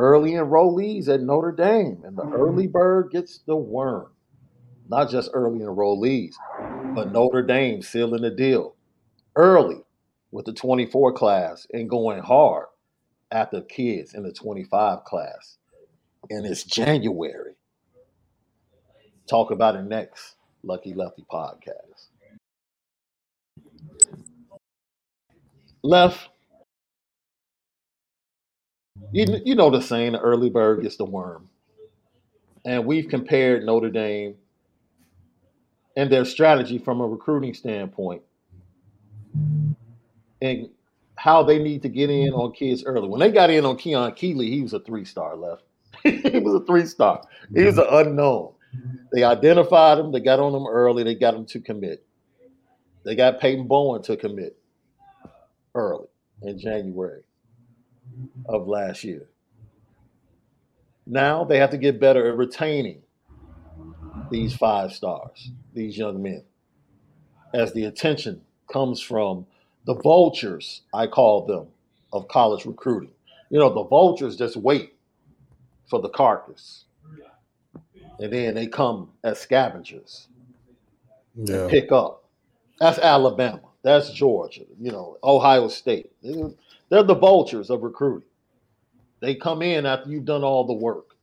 early enrollees at Notre Dame, and the mm-hmm. early bird gets the worm. Not just early enrollees, but Notre Dame sealing the deal early with the 24 class and going hard at the kids in the 25 class. And it's January. Talk about it next, Lucky Lefty podcast. Left, you, you know the saying, the early bird gets the worm. And we've compared Notre Dame and their strategy from a recruiting standpoint and how they need to get in on kids early. When they got in on Keon Keeley, he was a three star left. he was a three star. He was an unknown. They identified him, they got on him early, they got him to commit. They got Peyton Bowen to commit early in January of last year. Now they have to get better at retaining these five stars, these young men, as the attention comes from the vultures, I call them, of college recruiting. You know, the vultures just wait for the carcass. And then they come as scavengers Yeah. and pick up. That's Alabama. That's Georgia. You know, Ohio State. They're the vultures of recruiting. They come in after you've done all the work.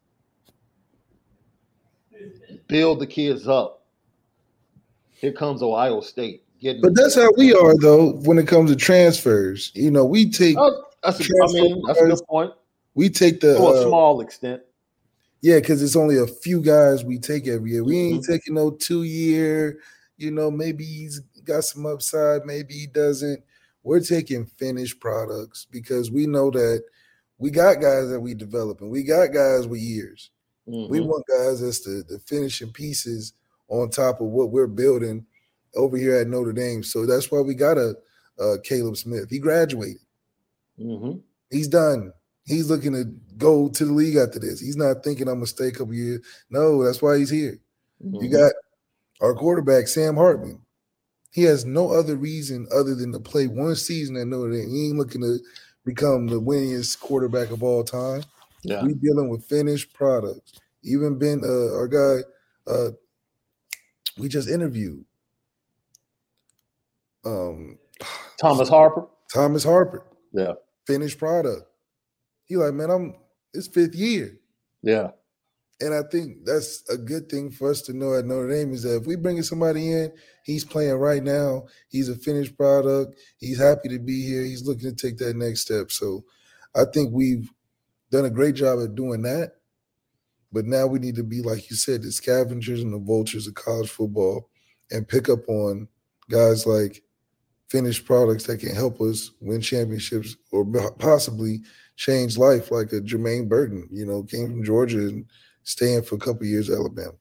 Build the kids up. Here comes Ohio State. Getting But that's how we are though when it comes to transfers. You know, we take Oh, that's a, I mean, that's a good point. we take the To a uh, small extent. yeah, because it's only a few guys we take every year. We ain't Mm-hmm. taking no two year. You know, maybe he's got some upside, maybe he doesn't. We're taking finished products because we know that we got guys that we develop and we got guys with years. We Mhm. want guys that's the, the finishing pieces on top of what we're building over here at Notre Dame. So that's why we got a, uh Caleb Smith. He graduated. Mhm. He's done. He's looking to go to the league after this. He's not thinking I'm gonna stay a couple years. No, that's why he's here. You Mhm. got our quarterback Sam Hartman. He has no other reason other than to play one season at Notre Dame. He ain't looking to become the winningest quarterback of all time. Yeah. We dealing with finished products. Even Ben, uh, our guy, uh, we just interviewed um, Thomas Harper. Thomas Harper, Yeah. finished product. He like, man, I'm it's fifth year. Yeah. And I think that's a good thing for us to know at Notre Dame is that if we bringing somebody in, he's playing right now. He's a finished product. He's happy to be here. He's looking to take that next step. So I think we've done a great job at doing that. But now we need to be, like you said, the scavengers and the vultures of college football and pick up on guys like finished products that can help us win championships or possibly change life, like a Jermaine Burton, you know, came from Georgia and staying for a couple years at Alabama.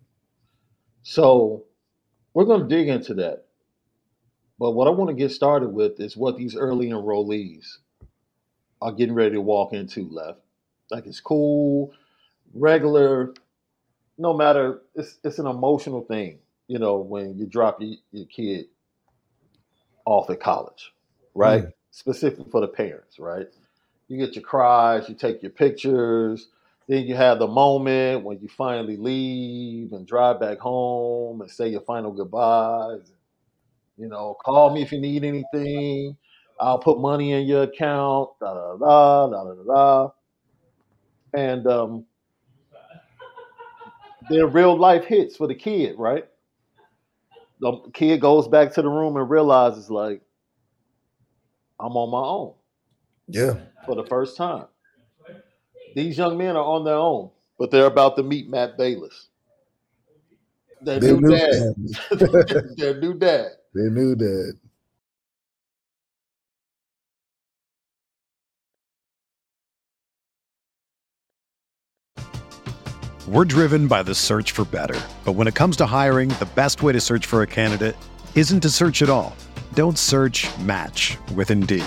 So we're going to dig into that. But what I want to get started with is what these early enrollees are getting ready to walk into left. Like it's cool, regular, no matter, it's, it's an emotional thing, you know, when you drop your, your kid off at college, right? Mm. Specifically for the parents, right? You get your cries, you take your pictures, then you have the moment when you finally leave and drive back home and say your final goodbyes. You know, call me if you need anything. I'll put money in your account. Da da da da da da. And um, then real life hits for the kid, right? The kid goes back to the room and realizes, like, I'm on my own. Yeah. For the first time. These young men are on their own, but they're about to meet Matt Balis. Their new, new dad. their new dad. Their new dad. We're driven by the search for better. But when it comes to hiring, the best way to search for a candidate isn't to search at all. Don't search match with Indeed.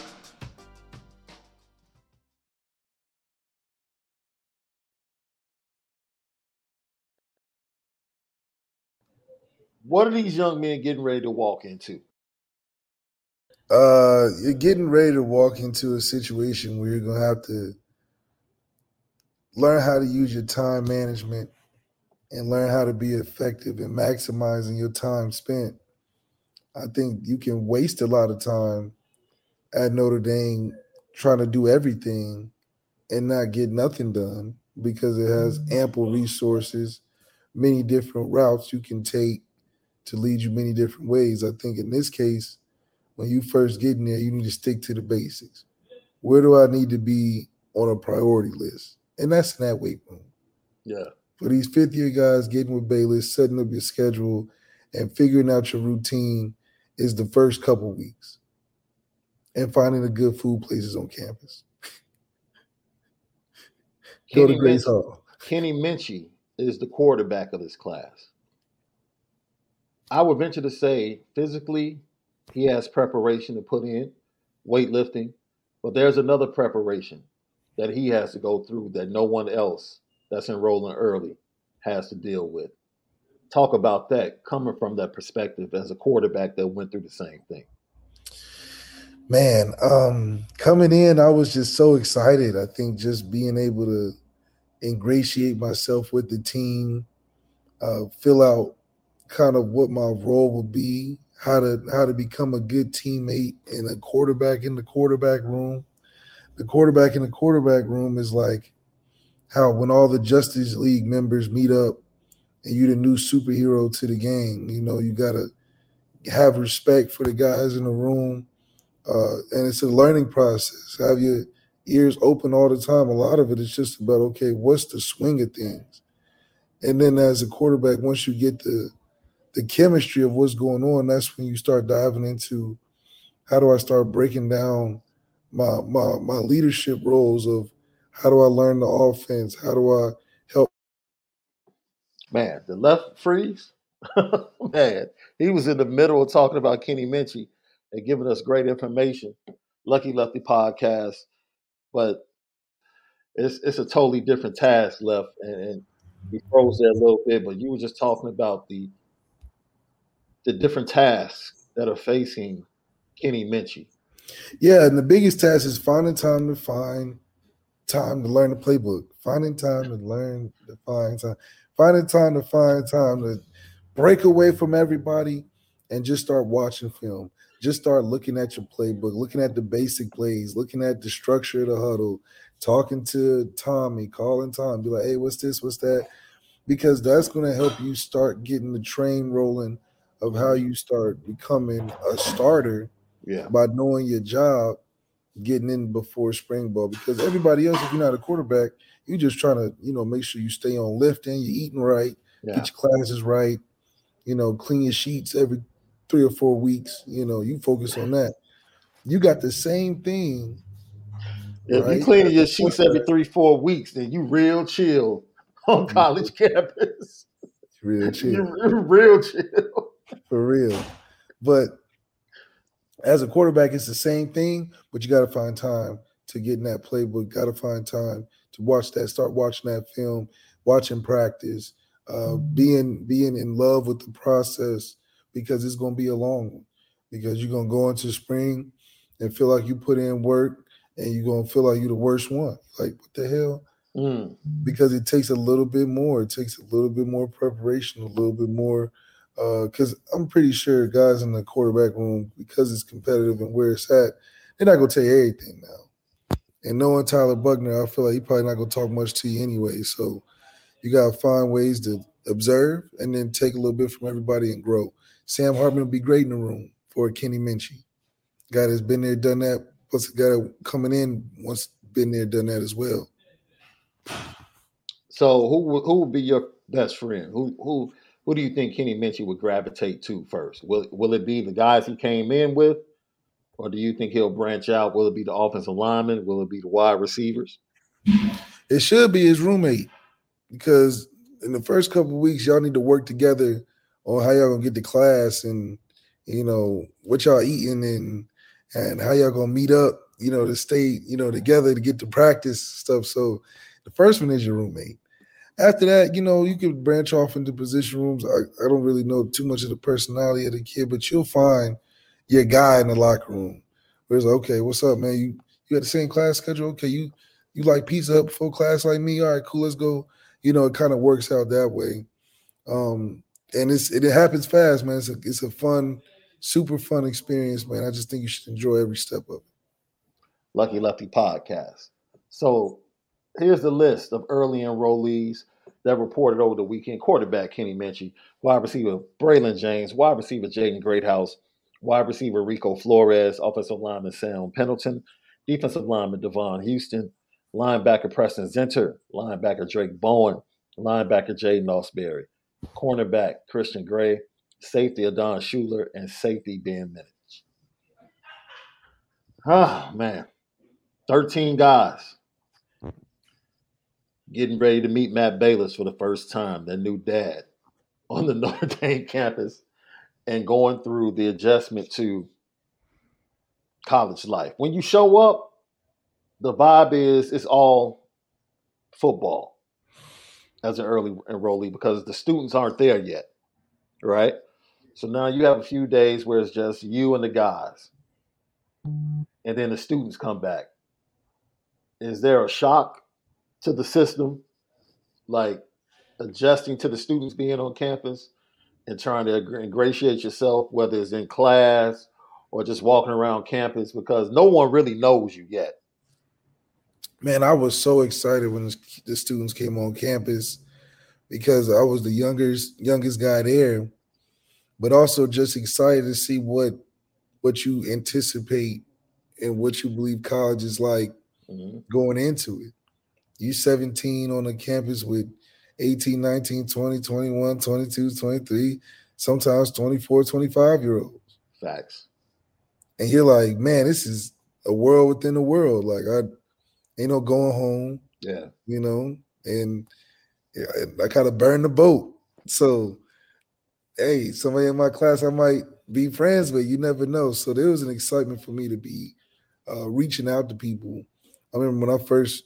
What are these young men getting ready to walk into? Uh, you're getting ready to walk into a situation where you're gonna have to learn how to use your time management and learn how to be effective in maximizing your time spent. I think you can waste a lot of time at Notre Dame trying to do everything and not get nothing done because it has ample resources, many different routes you can take to lead you many different ways. I think in this case, when you first get in there, you need to stick to the basics. Where do I need to be on a priority list? And that's in that weight room. Yeah. For these fifth year guys getting with Balis, setting up your schedule and figuring out your routine is the first couple weeks. And finding the good food places on campus. Go to Grace Hall. Kenny Minchey is the quarterback of this class. I would venture to say physically, he has preparation to put in, weightlifting, but there's another preparation that he has to go through that no one else that's enrolling early has to deal with. Talk about that coming from that perspective as a quarterback that went through the same thing. Man, um, coming in, I was just so excited. I think just being able to ingratiate myself with the team, uh, fill out kind of what my role will be, how to how to become a good teammate and a quarterback in the quarterback room. The quarterback in the quarterback room is like how when all the Justice League members meet up and you're the new superhero to the game, you know, you gotta have respect for the guys in the room. Uh, and it's a learning process. Have your ears open all the time. A lot of it is just about okay, what's the swing of things? And then as a quarterback, once you get the the chemistry of what's going on, that's when you start diving into how do I start breaking down my my my leadership roles of how do I learn the offense? How do I help? Man, the left freeze, man, he was in the middle of talking about Kenny Minchey and giving us great information. Lucky Lefty podcast, but it's it's a totally different task left, and, and he froze there a little bit. But you were just talking about the the different tasks that are facing Kenny Minchey. Yeah, and the biggest task is finding time to find time to learn the playbook, finding time to learn to find time, finding time to find time to break away from everybody and just start watching film. just start looking at your playbook, looking at the basic plays, looking at the structure of the huddle, talking to Tommy, calling Tom, be like, hey, what's this? What's that? Because that's going to help you start getting the train rolling of how you start becoming a starter Yeah. by knowing your job, getting in before spring ball. Because everybody else, if you're not a quarterback, you're just trying to, you know, make sure you stay on lifting, you're eating right, Yeah. get your classes right, you know, clean your sheets every three or four weeks. You know, you focus on that. You got the same thing. If right? you cleaning your sheets every three, four weeks, then you real chill on mm-hmm. college campus. Real chill. You real chill. For real. But as a quarterback, it's the same thing, but you got to find time to get in that playbook. Got to find time to watch that, start watching that film, watching practice, uh, being being in love with the process because it's going to be a long one. Because you're going to go into spring and feel like you put in work, and you're going to feel like you're the worst one. Like what the hell? Mm. because it takes a little bit more. It takes a little bit more preparation, a little bit more. Uh, because I'm pretty sure guys in the quarterback room, because it's competitive and where it's at, they're not gonna tell you everything now. And knowing Tyler Buchner, I feel like he probably not gonna talk much to you anyway. So you gotta find ways to observe and then take a little bit from everybody and grow. Sam Hartman will be great in the room for Kenny Minchey. Guy that's been there, done that. Plus, a guy coming in once been there, done that as well. So who who would be your best friend? Who who who do you think Kenny Minchey would gravitate to first? Will will it be the guys he came in with, or do you think he'll branch out? Will it be the offensive linemen? Will it be the wide receivers? It should be his roommate because in the first couple weeks, y'all need to work together on how y'all gonna get to class and you know what y'all eating and and how y'all gonna meet up. You know to stay you know together to get to practice stuff. So the first one is your roommate. After that, you know you can branch off into position rooms. I, I don't really know too much of the personality of the kid, but you'll find your guy in the locker room. Where it's like, okay, what's up, man? You you got the same class schedule? Okay, you you like pizza up before class like me? All right, cool, let's go. You know, it kind of works out that way. Um, and it's it, happens fast, man. It's a it's a fun, super fun experience, man. I just think you should enjoy every step of it. Lucky Lefty podcast. So here's the list of early enrollees that reported over the weekend. Quarterback Kenny Minchey, wide receiver Braylon James, wide receiver Jaden Greathouse, wide receiver Rico Flores, offensive lineman Sam Pendleton, defensive lineman Devan Houstan, linebacker Preston Zinter, linebacker Drayk Bowen, linebacker Jaiden Ausberry, cornerback Christian Gray, safety Adon Shuler, and safety Ben Minich. Oh ah, man, 13 guys getting ready to meet Matt Balis for the first time, their new dad, on the Notre Dame campus and going through the adjustment to college life. When you show up, the vibe is it's all football as an early enrollee because the students aren't there yet, right? So now you have a few days where it's just you and the guys, and then the students come back. Is there a shock to the system, like adjusting to the students being on campus and trying to ingratiate yourself, whether it's in class or just walking around campus, because no one really knows you yet. Man, I was so excited when the students came on campus because I was the youngest youngest guy there, but also just excited to see what what you anticipate and what you believe college is like mm-hmm. going into it. You 17 on the campus with 18, 19, 20, 21, 22, 23, sometimes 24, 25 year olds. Facts. And you're like, man, this is a world within a world. Like I ain't no going home. Yeah. You know, and yeah, I kind of burned the boat. So, hey, somebody in my class I might be friends with. You never know. So there was an excitement for me to be uh, reaching out to people. I remember when I first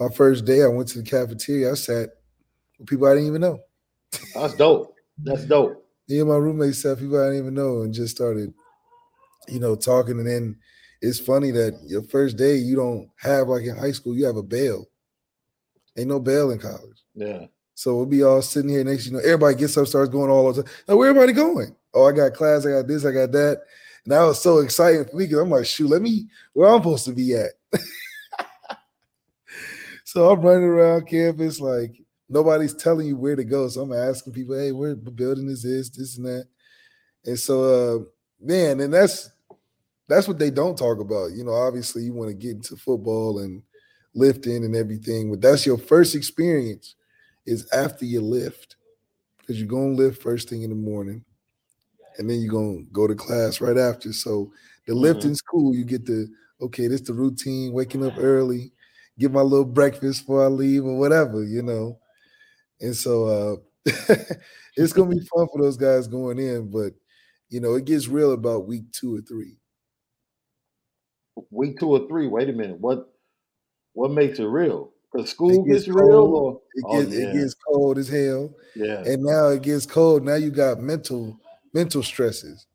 my first day, I went to the cafeteria. I sat with people I didn't even know. That's dope. That's dope. Me and my roommate sat people I didn't even know and just started, you know, talking. And then it's funny that your first day you don't have like in high school, you have a bail. Ain't no bail in college. Yeah. So we'll be all sitting here next, you know, everybody gets up, starts going all the time. Now, where everybody going? Oh, I got class, I got this, I got that. And that was so exciting for me because I'm like, shoot, let me where I'm supposed to be at. so I'm running around campus like nobody's telling you where to go. So I'm asking people, hey, where the building is this, this and that. And so uh man, and that's that's what they don't talk about. You know, obviously you want to get into football and lifting and everything, but that's your first experience is after you lift. Because you're gonna lift first thing in the morning and then you're gonna go to class right after. So the mm-hmm. lifting's cool. You get the okay, this the routine, waking up early, get my little breakfast before I leave or whatever, you know. And so uh it's gonna be fun for those guys going in, but you know, it gets real about week two or three. Week two or three. Wait a minute. What what makes it real? Because school gets, gets, real, or it oh, gets, yeah. it gets cold as hell. Yeah. And now it gets cold. Now you got mental mental stresses.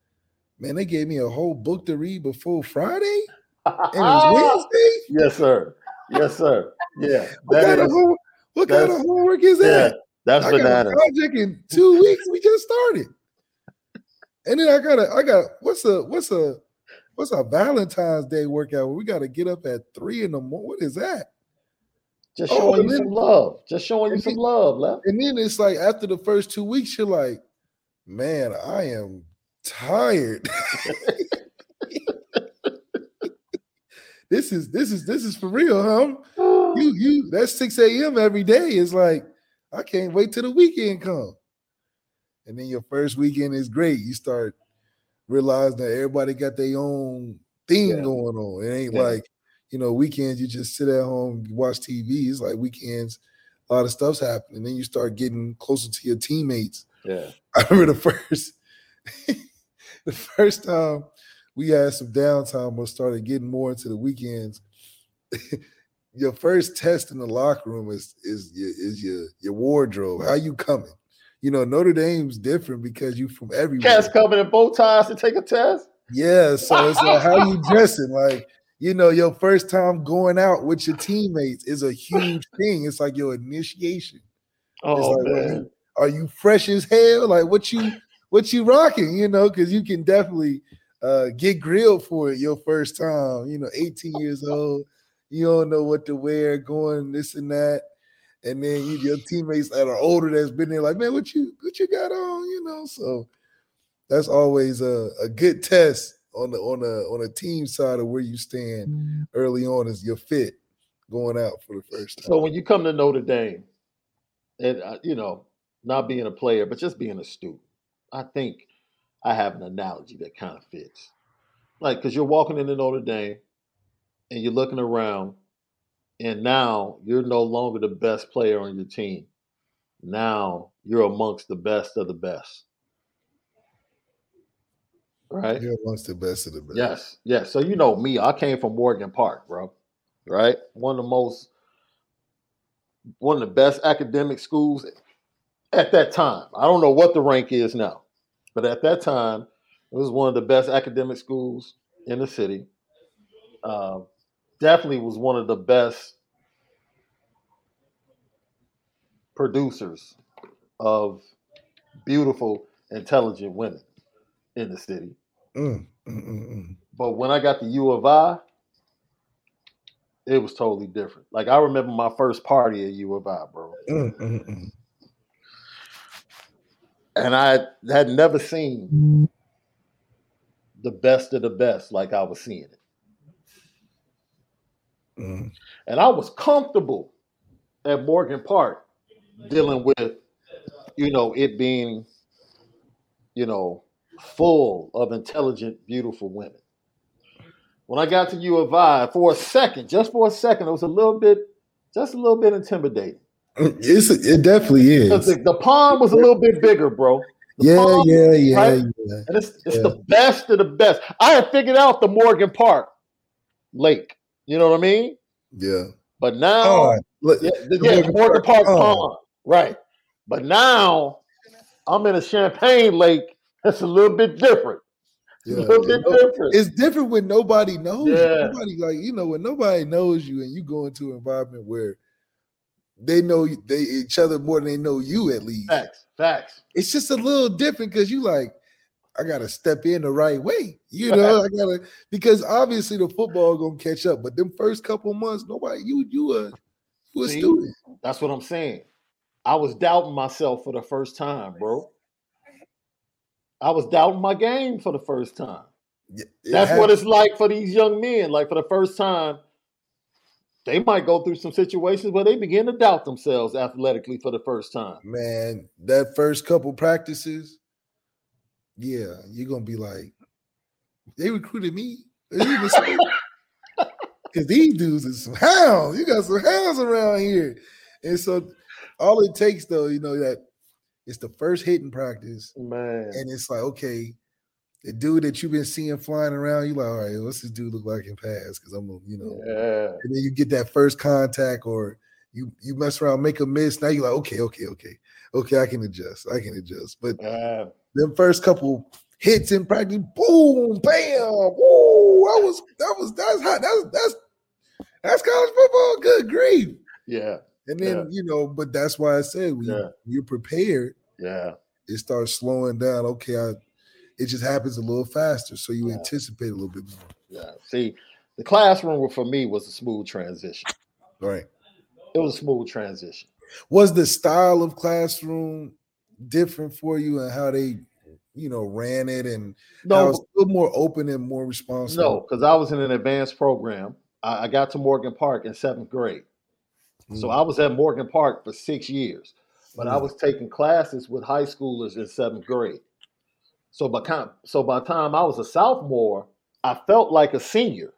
Man, they gave me a whole book to read before Friday, and it's Wednesday. Yes, sir. Yes, sir. Yeah. what kind, is, of, homework, what kind of homework is that? Yeah, that's I bananas. Got a project in two weeks. We just started, and then I got a, I got what's a what's a what's a Valentine's Day workout? we got to get up at three in the morning. What is that? Just oh, showing you then, some love. Just showing you some love, left. And then it's like after the first two weeks, you're like, man, I am tired. this is this is this is for real, huh? You you that's 6 a.m. every day. It's like I can't wait till the weekend come. And then your first weekend is great. You start realizing that everybody got their own thing yeah. going on. It ain't yeah. like, you know, weekends you just sit at home, watch TV. It's like weekends, a lot of stuff's happening. Then you start getting closer to your teammates yeah. I remember the first the first time we had some downtime or started getting more into the weekends. your first test in the locker room is is your, is your your wardrobe. How you coming? You know, Notre Dame's different because you from everywhere. Cats coming in bow ties to take a test. Yeah, so it's like how you dressing. Like you know, your first time going out with your teammates is a huge thing. It's like your initiation. Oh like, man. Are you fresh as hell? Like what you what you rocking? You know, because you can definitely uh, get grilled for it your first time. You know, 18 years old, you don't know what to wear, going this and that, and then you, your teammates that are older that's been there, like, man, what you what you got on? You know, so that's always a, a good test on the on a on a team side of where you stand mm-hmm. early on is your fit going out for the first time. So when you come to Notre Dame, and uh, you know not being a player, but just being a student. I think I have an analogy that kind of fits. Like, because you're walking into Notre Dame and you're looking around, and now you're no longer the best player on your team. Now you're amongst the best of the best. Right? You're amongst the best of the best. Yes, yes. So you know me, I came from Morgan Park, bro. Right? One of the most one of the best academic schools at that time. I don't know what the rank is now, but at that time, it was one of the best academic schools in the city. Uh, definitely was one of the best producers of beautiful, intelligent women in the city. Mm, mm, mm, mm, but when I got to U of I, it was totally different. Like I remember my first party at U of I, bro. And I had never seen the best of the best like I was seeing it. Mm. And I was comfortable at Morgan Park dealing with, you know, it being, you know, full of intelligent, beautiful women. When I got to U of I, for a second, just for a second, it was a little bit, just a little bit intimidating. It's, it definitely is. The, the, pond was a little bit bigger, bro. The yeah, pond, yeah, yeah, right? yeah. And it's, it's yeah. the best of the best. I had figured out the Morgan Park Lake. You know what I mean? Yeah. But now, oh, yeah, the, yeah, Morgan, Morgan Park, Park oh. Pond, right? But now I'm in a Champaign Lake. That's a little bit different. Yeah, a little bit different. It's different when nobody knows yeah. you. Nobody like you know when nobody knows you and you go into an environment where they know they each other more than they know you at least. Facts, facts. It's just a little different because you like, I gotta step in the right way. You know, I gotta because obviously the football gonna catch up. But them first couple months, nobody you you a you a See? student. That's what I'm saying. I was doubting myself for the first time, bro. I was doubting my game for the first time. Yeah, That's what it's like for these young men. Like for the first time, they might go through some situations where they begin to doubt themselves athletically for the first time. man. That first couple practices, yeah, you're gonna be like, they recruited me. Because these dudes is some hounds. You got some hounds around here. And so all it takes though, you know, that it's the first hitting practice. Man, And it's like, okay, the dude that you've been seeing flying around, you like, all right, what's this dude look like in pass? Because I'm, you know, yeah, and then you get that first contact, or you you mess around, make a miss. Now you're like, okay, okay, okay, okay, I can adjust, I can adjust. But yeah. them first couple hits in practice, boom, bam, woo, that was that was that's hot. That's that's that's college football. Good grief. yeah, And then Yeah. you know, but that's why I said when Yeah. you're prepared, yeah, it starts slowing down. Okay, I, it just happens a little faster, so you Yeah. anticipate a little bit more. yeah. See, the classroom for me was a smooth transition. Right. It was a smooth transition. Was the style of classroom different for you and how they, you know, ran it and No, it's a little more open and more responsible? no, because I was in an advanced program. I, I got to Morgan Park in seventh grade. So Mm. I was at Morgan Park for six years, but I Mm. was taking classes with high schoolers in seventh grade. So by time, so by the time I was a sophomore, I felt like a senior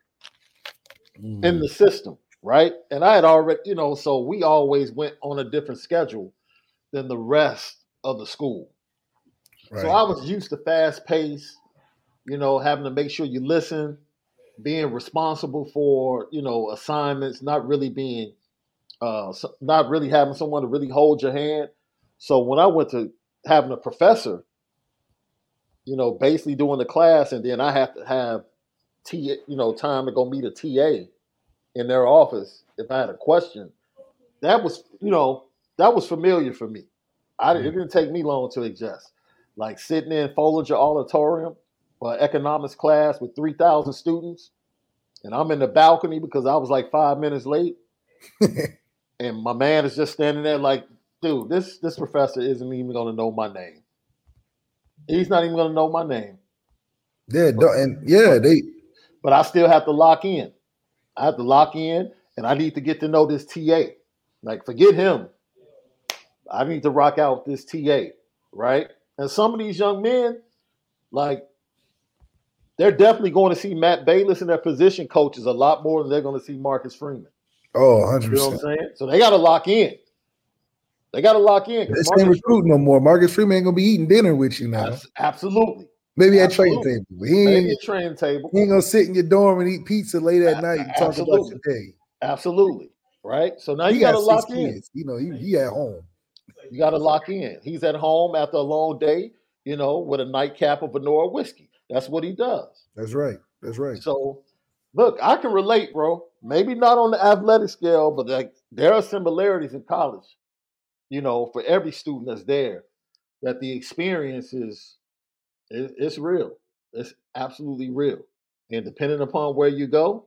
Mm. in the system, right? And I had already, you know, so we always went on a different schedule than the rest of the school. right. So I was used to fast pace, you know, having to make sure you listen, being responsible for, you know, assignments, not really being, uh, not really having someone to really hold your hand. So when I went to having a professor, you know, basically doing the class, and then I have to have T, you know, time to go meet a TA in their office if I had a question. That was, you know, that was familiar for me. I it mm-hmm. didn't take me long to adjust like sitting in Foellinger Auditorium for an economics class with 3,000 students. And I'm in the balcony because I was like five minutes late. and my man is just standing there like, dude, this, this professor isn't even going to know my name. He's not even going to know my name. yeah, and yeah, they But I still have to lock in. I have to lock in and I need to get to know this TA. Like, forget him. I need to rock out with this TA, right? And some of these young men, like, they're definitely going to see Matt Balis and their position coaches a lot more than they're going to see Marcus Freeman. oh 100 You know what I'm saying? So they got to lock in. They got to lock in. This ain't recruiting no more. Marcus Freeman ain't gonna be eating dinner with you now. Absolutely. Maybe at training table. He Maybe ain't, train table. he ain't gonna sit in your dorm and eat pizza late at A- night and talk about absolutely. your day. Absolutely. Right? So now He you got to lock in. You know, he, he at home. You got to lock in. He's at home after a long day, you know, with a nightcap of vanilla whiskey. That's what he does. That's right. That's right. So, look, I can relate, bro. Maybe not on the athletic scale, but like there are similarities in college. You know, for every student that's there, that the experience is, it, it's real. It's absolutely real. And depending upon where you go,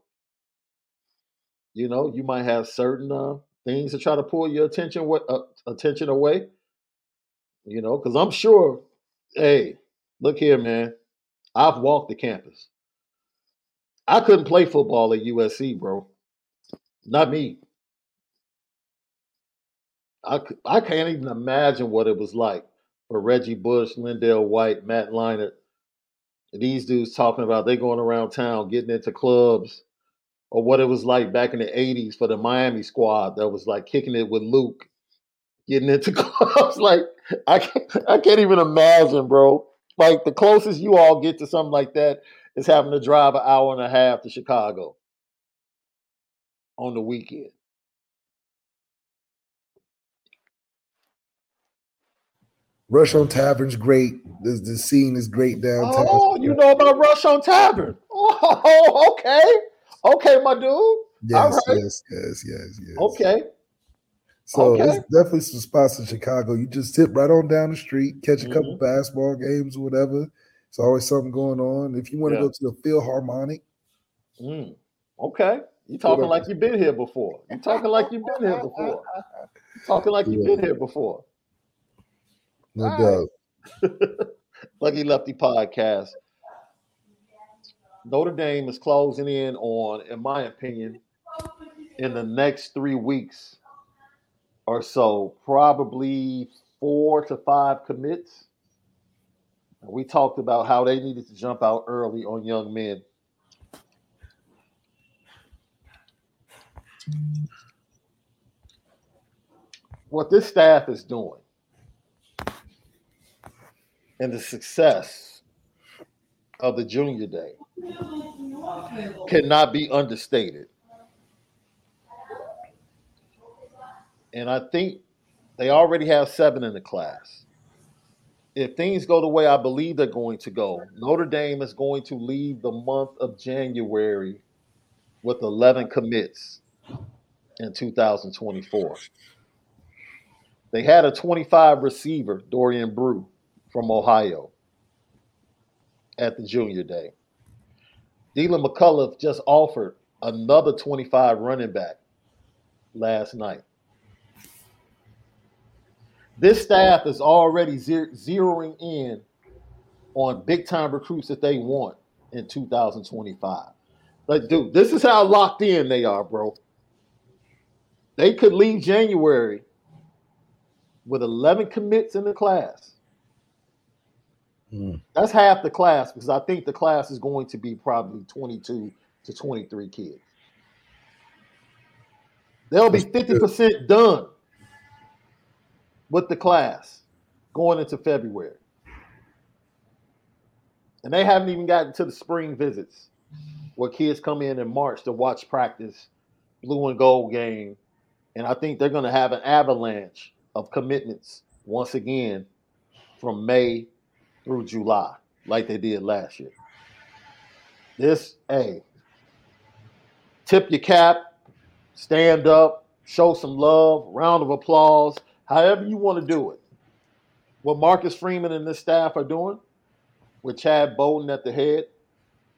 you know, you might have certain uh, things to try to pull your attention wa- uh, attention away. You know, because I'm sure. Hey, look here, man. I've walked the campus. I couldn't play football at USC, bro. Not me. I, I can't even imagine what it was like for Reggie Bush, LenDale White, Matt Leinart, these dudes talking about they going around town getting into clubs, or what it was like back in the 80s for the Miami squad that was like kicking it with Luke, getting into clubs. like, I can't, I can't even imagine, bro. Like, the closest you all get to something like that is having to drive an hour and a half to Chicago on the weekend. Rush on Tavern's great. The, the scene is great downtown. Oh, you know about Rush on Tavern. Oh, okay. Okay, my dude. yes, right. yes, yes, yes, yes. Okay. So okay. it's definitely some spots in Chicago. You just sit right on down the street, catch a couple Mhm. basketball games or whatever, It's always something going on. If you want to Yeah. go to the Philharmonic, Mm, okay. You talking like you've been here before. You talking like you've been here before. You talking like you've been here before. No All doubt. Lucky Lefty podcast. Notre Dame is closing in on, in my opinion, in the next three weeks or so, probably four to five commits. We talked about how they needed to jump out early on young men. What this staff is doing and the success of the junior day cannot be understated. And I think they already have seven in the class. If things go the way I believe they're going to go, Notre Dame is going to leave the month of January with 11 commits in 2024. They had a 25 receiver, Dorian Brew, from Ohio at the junior day. Deland McCullough just offered another 25 running back last night. This staff is already zeroing in on big time recruits that they want in 2025. Like, dude, this is how locked in they are, bro. They could leave January with 11 commits in the class. Mm. That's half the class because I think the class is going to be probably 22 to 23 kids. They'll be 50% done with the class going into February. And they haven't even gotten to the spring visits where kids come in in March to watch practice, blue and gold game. And I think they're going to have an avalanche of commitments once again from May through July, like they did last year. This, hey, tip your cap, stand up, show some love, round of applause, however you want to do it. What Marcus Freeman and this staff are doing with Chad Bowden at the head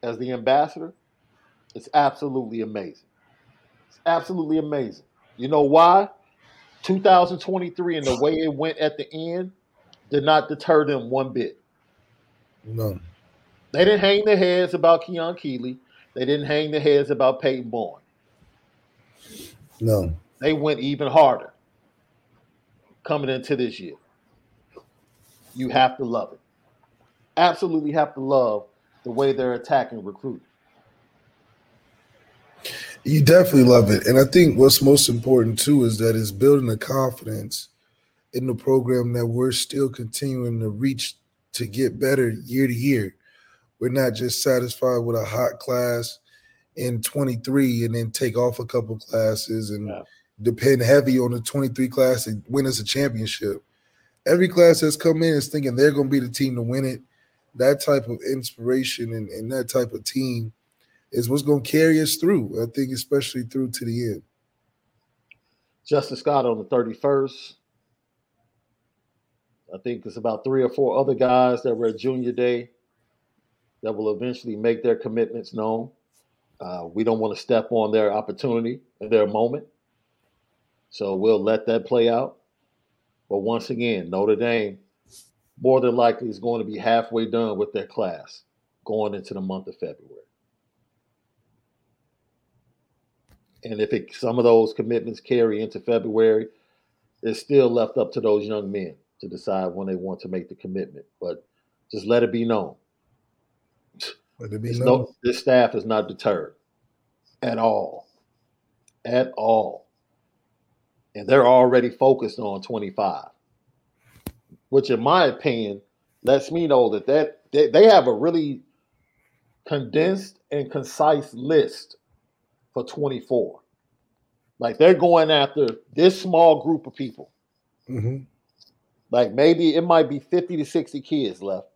as the ambassador, it's absolutely amazing. It's absolutely amazing. You know why? 2023 and the way it went at the end did not deter them one bit. No. They didn't hang their heads about Keon Keeley. They didn't hang their heads about Peyton Bowen. No. They went even harder coming into this year. You have to love it. Absolutely have to love the way they're attacking recruiting. You definitely love it. And I think what's most important too is that it's building the confidence in the program that we're still continuing to reach to get better year to year. We're not just satisfied with a hot class in 23 and then take off a couple classes and Yeah. depend heavy on the 23 class to win us a championship. Every class that's come in is thinking they're going to be the team to win it. That type of inspiration and, and that type of team is what's going to carry us through. I think, especially through to the end. Justin Scott on the 31st. I think there's about three or four other guys that were at junior day that will eventually make their commitments known. Uh, we don't want to step on their opportunity and their moment. So we'll let that play out. But once again, Notre Dame more than likely is going to be halfway done with their class going into the month of February. And if it, some of those commitments carry into February, it's still left up to those young men to decide when they want to make the commitment. But just let it be known. Let it be It's known. no, this staff is not deterred at all. At all. And they're already focused on 25, which, in my opinion, lets me know that, that they, they have a really condensed and concise list for 24. Like they're going after this small group of people. Mhm. Like maybe it might be 50 to 60 kids left.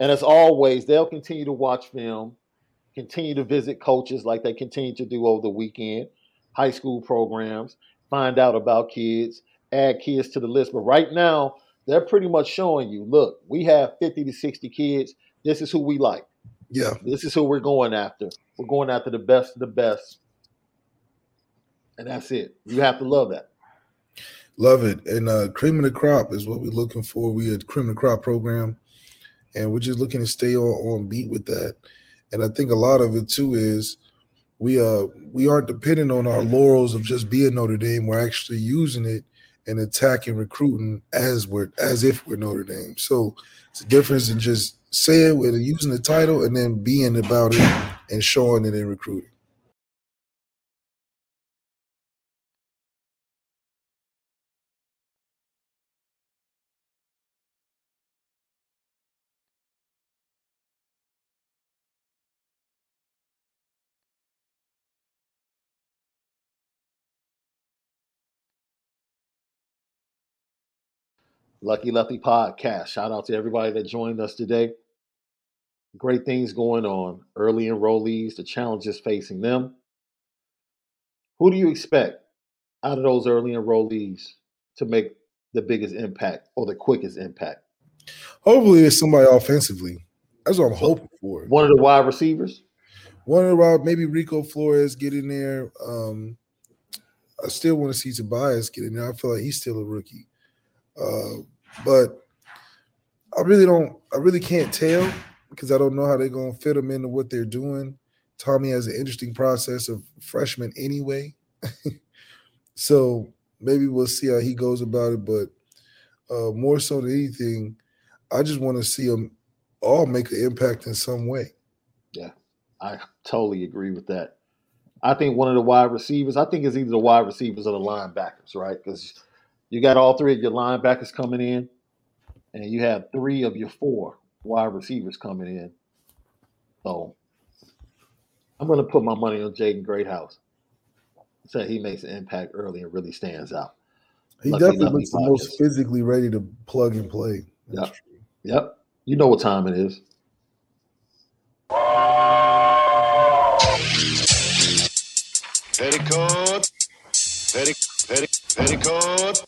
And as always, they'll continue to watch film, continue to visit coaches like they continue to do over the weekend, high school programs, find out about kids, add kids to the list. But right now, they're pretty much showing you, look, we have 50 to 60 kids. This is who we like. Yeah. This is who we're going after. We're going after the best of the best. And that's it. You have to love that. Love it. And uh, cream of the crop is what we're looking for. We had cream of the crop program, and we're just looking to stay on, on beat with that. And I think a lot of it too is we uh we aren't dependent on our laurels of just being Notre Dame. We're actually using it and attacking recruiting as we're as if we're Notre Dame. So it's a difference in just saying we're using the title and then being about it and showing it in recruiting. Lucky Lefty Podcast. Shout out to everybody that joined us today. Great things going on. Early enrollees, the challenges facing them. Who do you expect out of those early enrollees to make the biggest impact or the quickest impact? Hopefully, it's somebody offensively. That's what I'm hoping for. One of the wide receivers. One of the maybe Rico Flores get in there. Um, I still want to see Tobias get in there. I feel like he's still a rookie. Uh, but I really don't, I really can't tell because I don't know how they're going to fit them into what they're doing. Tommy has an interesting process of freshman anyway. so maybe we'll see how he goes about it. But uh, more so than anything, I just want to see them all make an impact in some way. Yeah, I totally agree with that. I think one of the wide receivers, I think it's either the wide receivers or the linebackers, right? Because you got all three of your linebackers coming in, and you have three of your four wide receivers coming in. So I'm going to put my money on Jaden Greathouse. Say he makes an impact early and really stands out. He Lucky definitely looks the most physically ready to plug and play. That's Yep. true. Yep. You know what time it is. Petticoat. Petti, petti, petticoat.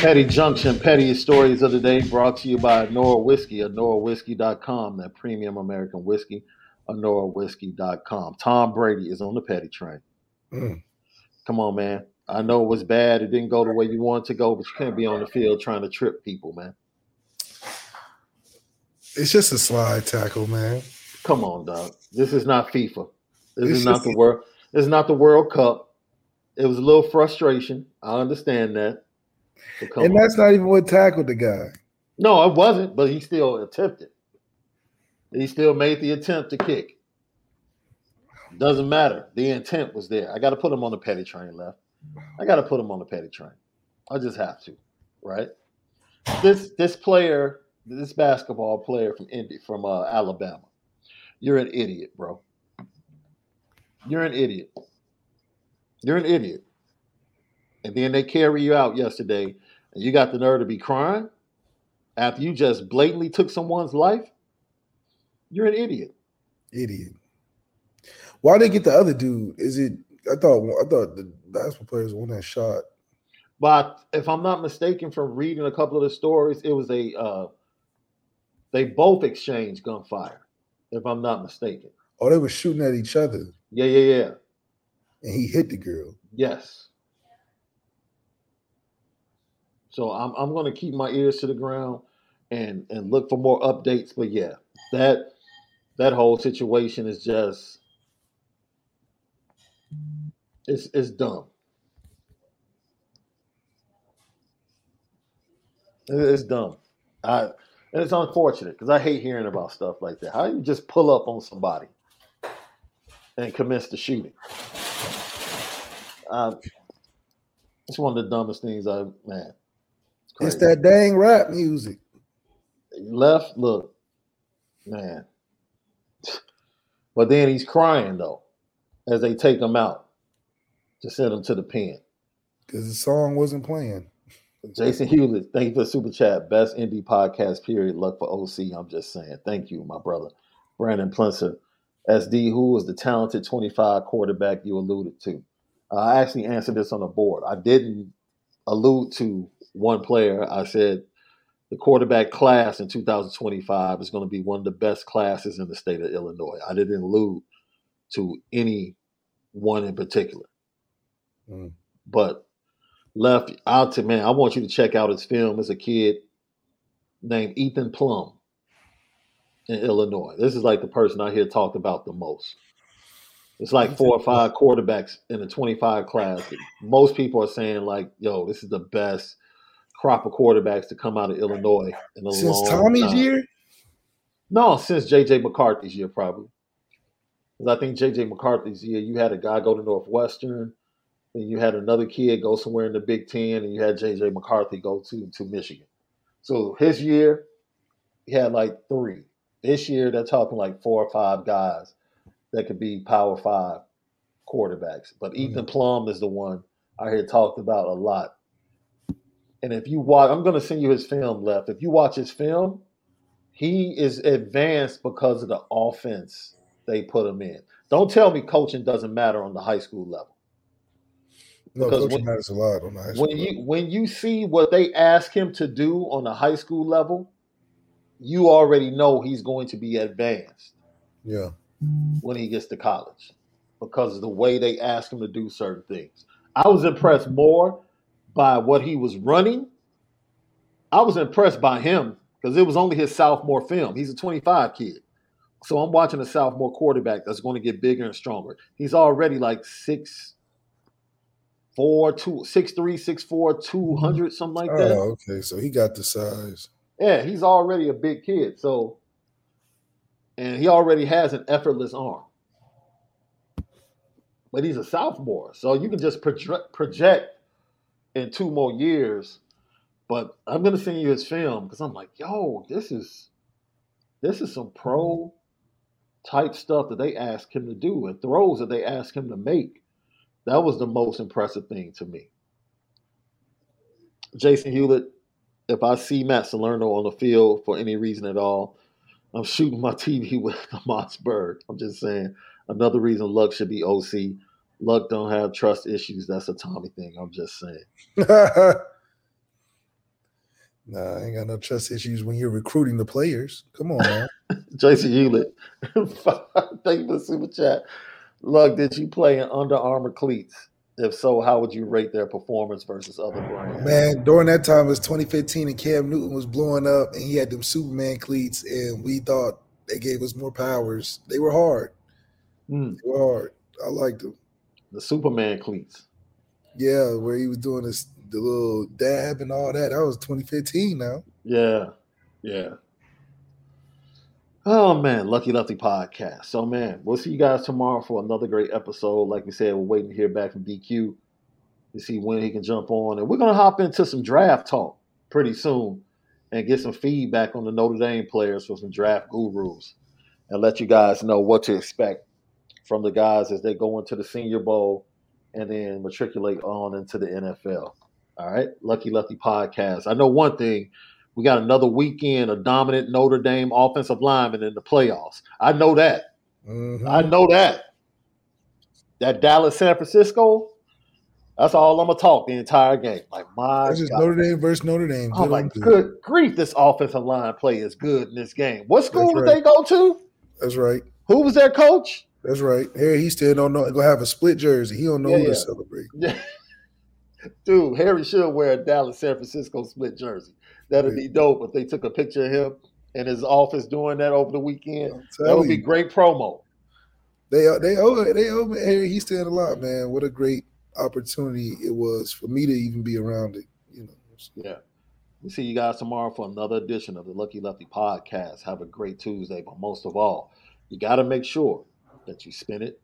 Petty Junction, Pettiest Stories of the Day, brought to you by Nora Whiskey, AnoraWhiskey.com, that premium American whiskey, AnoraWhiskey.com. Tom Brady is on the Petty train. Mm. Come on, man. I know it was bad. It didn't go the way you wanted to go, but you can't be on the field trying to trip people, man. It's just a slide tackle, man. Come on, dog. This is not FIFA. This It's is not just- the world. This is not the World Cup. It was a little frustration. I understand that. And on. that's not even what tackled the guy. No, it wasn't, but he still attempted. He still made the attempt to kick. Doesn't matter. The intent was there. I got to put him on the petty train left. I got to put him on the petty train. I just have to, right? This this player, this basketball player from Indy, from uh, Alabama, you're an idiot, bro. You're an idiot. You're an idiot. And then they carry you out yesterday, and you got the nerve to be crying after you just blatantly took someone's life, you're an idiot. Idiot. Why they get the other dude? Is it? I thought. I thought the basketball players won that shot. But if I'm not mistaken from reading a couple of the stories, it was a uh, they both exchanged gunfire. If I'm not mistaken. Oh, they were shooting at each other, Yeah, yeah, yeah. and he hit the girl. Yes. So I'm I'm gonna keep my ears to the ground and and look for more updates. But yeah, that that whole situation is just it's it's dumb. It's dumb. I and it's unfortunate because I hate hearing about stuff like that. How you just pull up on somebody and commence the shooting? Uh, It's one of the dumbest things I man. It's that dang rap music. left. Look, man. But then he's crying though, as they take him out to send him to the pen. Because the song wasn't playing. Jason Hewlett, thank you for the super chat. Best indie podcast, period. Luck for OC. I'm just saying. Thank you, my brother. Brandon Plinser. SD, who was the talented 25 quarterback you alluded to? Uh, I actually answered this on the board. I didn't allude to one player. I said the quarterback class in 2025 is going to be one of the best classes in the state of Illinois. I didn't allude to any one in particular. Mm. But left out to man, I want you to check out his film as a kid named Ethan Plum in Illinois. This is like the person I hear talked about the most. It's like four or five quarterbacks in the 25 class. Most people are saying like, "Yo, this is the best crop of quarterbacks to come out of Illinois in a Since long Tommy's time. year? No, since JJ McCarthy's year, probably. Because I think JJ McCarthy's year, you had a guy go to Northwestern, and you had another kid go somewhere in the Big Ten, and you had JJ McCarthy go to to Michigan. So his year, he had like three. This year, they're talking like four or five guys that could be Power Five quarterbacks. But Ethan mm-hmm. Plum is the one I hear talked about a lot. And if you watch, I'm going to send you his film left. If you watch his film, he is advanced because of the offense they put him in. Don't tell me coaching doesn't matter on the high school level. No, Because coaching when- matters a lot on the high school. When you when you see what they ask him to do on the high school level, you already know he's going to be advanced yeah. when he gets to college because of the way they ask him to do certain things. I was impressed more by what he was running. I was impressed by him because it was only his sophomore film. He's a 25 kid. So I'm watching a sophomore quarterback that's going to get bigger and stronger. He's already like six four, two, six three, six four, two hundred, something like that. Oh, okay. So he got the size. Yeah, he's already a big kid. So, and he already has an effortless arm. But he's a sophomore, so you can just project, project in two more years. But I'm gonna send you his film because I'm like, yo, this is this is some pro type stuff that they ask him to do and throws that they ask him to make. That was the most impressive thing to me. Jason Hewlett, if I see Matt Salerno on the field for any reason at all, I'm shooting my TV with the Mossberg. I'm just saying. Another reason Luck should be OC. Luck don't have trust issues. That's a Tommy thing. I'm just saying. nah, I ain't got no trust issues when you're recruiting the players. Come on, man. Jason Hewlett, thank you for the super chat. Luck, did you play in Under Armour cleats? If so, how would you rate their performance versus other brands? Man, during that time it was 2015 and Cam Newton was blowing up and he had them Superman cleats and we thought they gave us more powers. They were hard. Hmm, They were hard. I liked them. The Superman cleats. Yeah, where he was doing this the little dab and all that. That was 2015 now. Yeah, yeah. Oh man, Lucky Lefty podcast. So man, we'll see you guys tomorrow for another great episode. Like we said, we're waiting to hear back from DQ to see when he can jump on, and we're gonna hop into some draft talk pretty soon and get some feedback on the Notre Dame players for some draft gurus, and let you guys know what to expect from the guys as they go into the Senior Bowl and then matriculate on into the NFL. All right, Lucky Lefty podcast. I know one thing. We got another weekend of dominant Notre Dame offensive linemen in the playoffs. I know that. Mhm. I know that. That Dallas San Francisco, that's all I'm gonna talk the entire game. Like my just God. Notre Dame versus Notre Dame. Oh my on good. grief, this offensive line play is good in this game. What school That's did they go to? That's right. Who was their coach? That's right. Harry, he still don't know. Gonna have a split jersey. He don't know Yeah, who yeah. to celebrate. Dude, Harry should wear a Dallas San Francisco split jersey. That'd be dope if they took a picture of him in his office doing that over the weekend. That would be great promo. They they owe they owe Harry. He stand a lot, man. What a great opportunity it was for me to even be around it. You know. Yeah. We'll see you guys tomorrow for another edition of the Lucky Lefty podcast. Have a great Tuesday, but most of all, you got to make sure that you spin it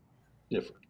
different.